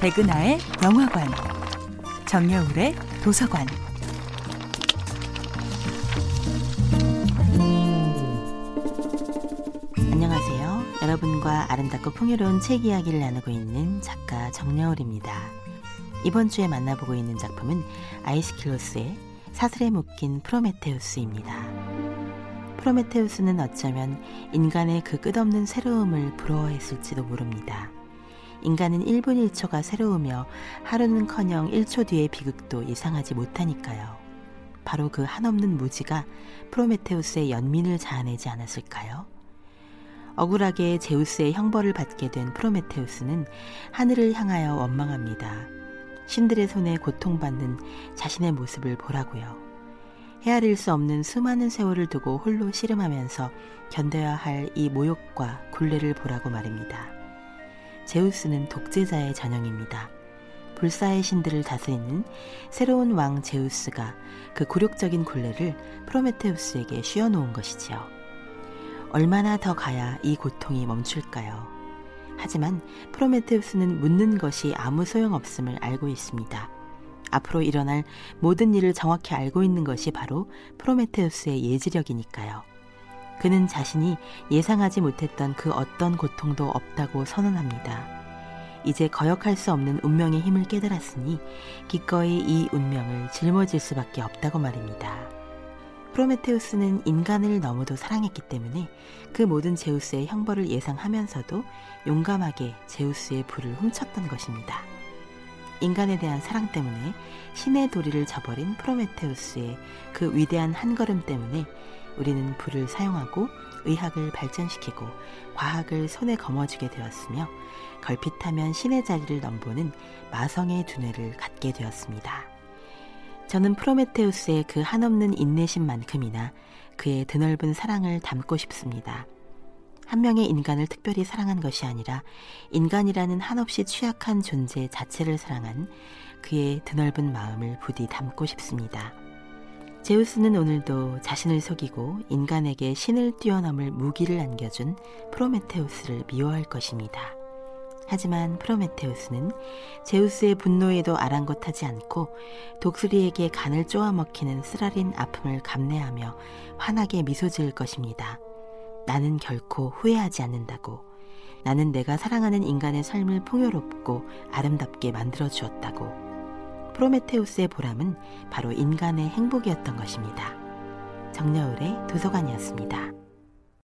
백은하의 영화관, 정여울의 도서관. 안녕하세요. 여러분과 아름답고 풍요로운 책 이야기를 나누고 있는 작가 정여울입니다. 이번 주에 만나보고 있는 작품은 아이스킬로스의 사슬에 묶인 프로메테우스입니다. 프로메테우스는 어쩌면 인간의 그 끝없는 새로움을 부러워했을지도 모릅니다. 인간은 1분 1초가 새로우며 하루는커녕 1초 뒤의 비극도 예상하지 못하니까요. 바로 그 한없는 무지가 프로메테우스의 연민을 자아내지 않았을까요? 억울하게 제우스의 형벌을 받게 된 프로메테우스는 하늘을 향하여 원망합니다. 신들의 손에 고통받는 자신의 모습을 보라고요. 헤아릴 수 없는 수많은 세월을 두고 홀로 씨름하면서 견뎌야 할 이 모욕과 굴레를 보라고 말입니다. 제우스는 독재자의 전형입니다. 불사의 신들을 다스리는 새로운 왕 제우스가 그 굴욕적인 굴레를 프로메테우스에게 씌워놓은 것이지요. 얼마나 더 가야 이 고통이 멈출까요? 하지만 프로메테우스는 묻는 것이 아무 소용없음을 알고 있습니다. 앞으로 일어날 모든 일을 정확히 알고 있는 것이 바로 프로메테우스의 예지력이니까요. 그는 자신이 예상하지 못했던 그 어떤 고통도 없다고 선언합니다. 이제 거역할 수 없는 운명의 힘을 깨달았으니 기꺼이 이 운명을 짊어질 수밖에 없다고 말입니다. 프로메테우스는 인간을 너무도 사랑했기 때문에 그 모든 제우스의 형벌을 예상하면서도 용감하게 제우스의 불을 훔쳤던 것입니다. 인간에 대한 사랑 때문에 신의 도리를 저버린 프로메테우스의 그 위대한 한 걸음 때문에 우리는 불을 사용하고 의학을 발전시키고 과학을 손에 거머쥐게 되었으며 걸핏하면 신의 자리를 넘보는 마성의 두뇌를 갖게 되었습니다. 저는 프로메테우스의 그 한없는 인내심만큼이나 그의 드넓은 사랑을 담고 싶습니다. 한 명의 인간을 특별히 사랑한 것이 아니라 인간이라는 한없이 취약한 존재 자체를 사랑한 그의 드넓은 마음을 부디 담고 싶습니다. 제우스는 오늘도 자신을 속이고 인간에게 신을 뛰어넘을 무기를 안겨준 프로메테우스를 미워할 것입니다. 하지만 프로메테우스는 제우스의 분노에도 아랑곳하지 않고 독수리에게 간을 쪼아먹히는 쓰라린 아픔을 감내하며 환하게 미소 지을 것입니다. 나는 결코 후회하지 않는다고. 나는 내가 사랑하는 인간의 삶을 풍요롭고 아름답게 만들어 주었다고. 프로메테우스의 보람은 바로 인간의 행복이었던 것입니다. 정여울의 도서관이었습니다.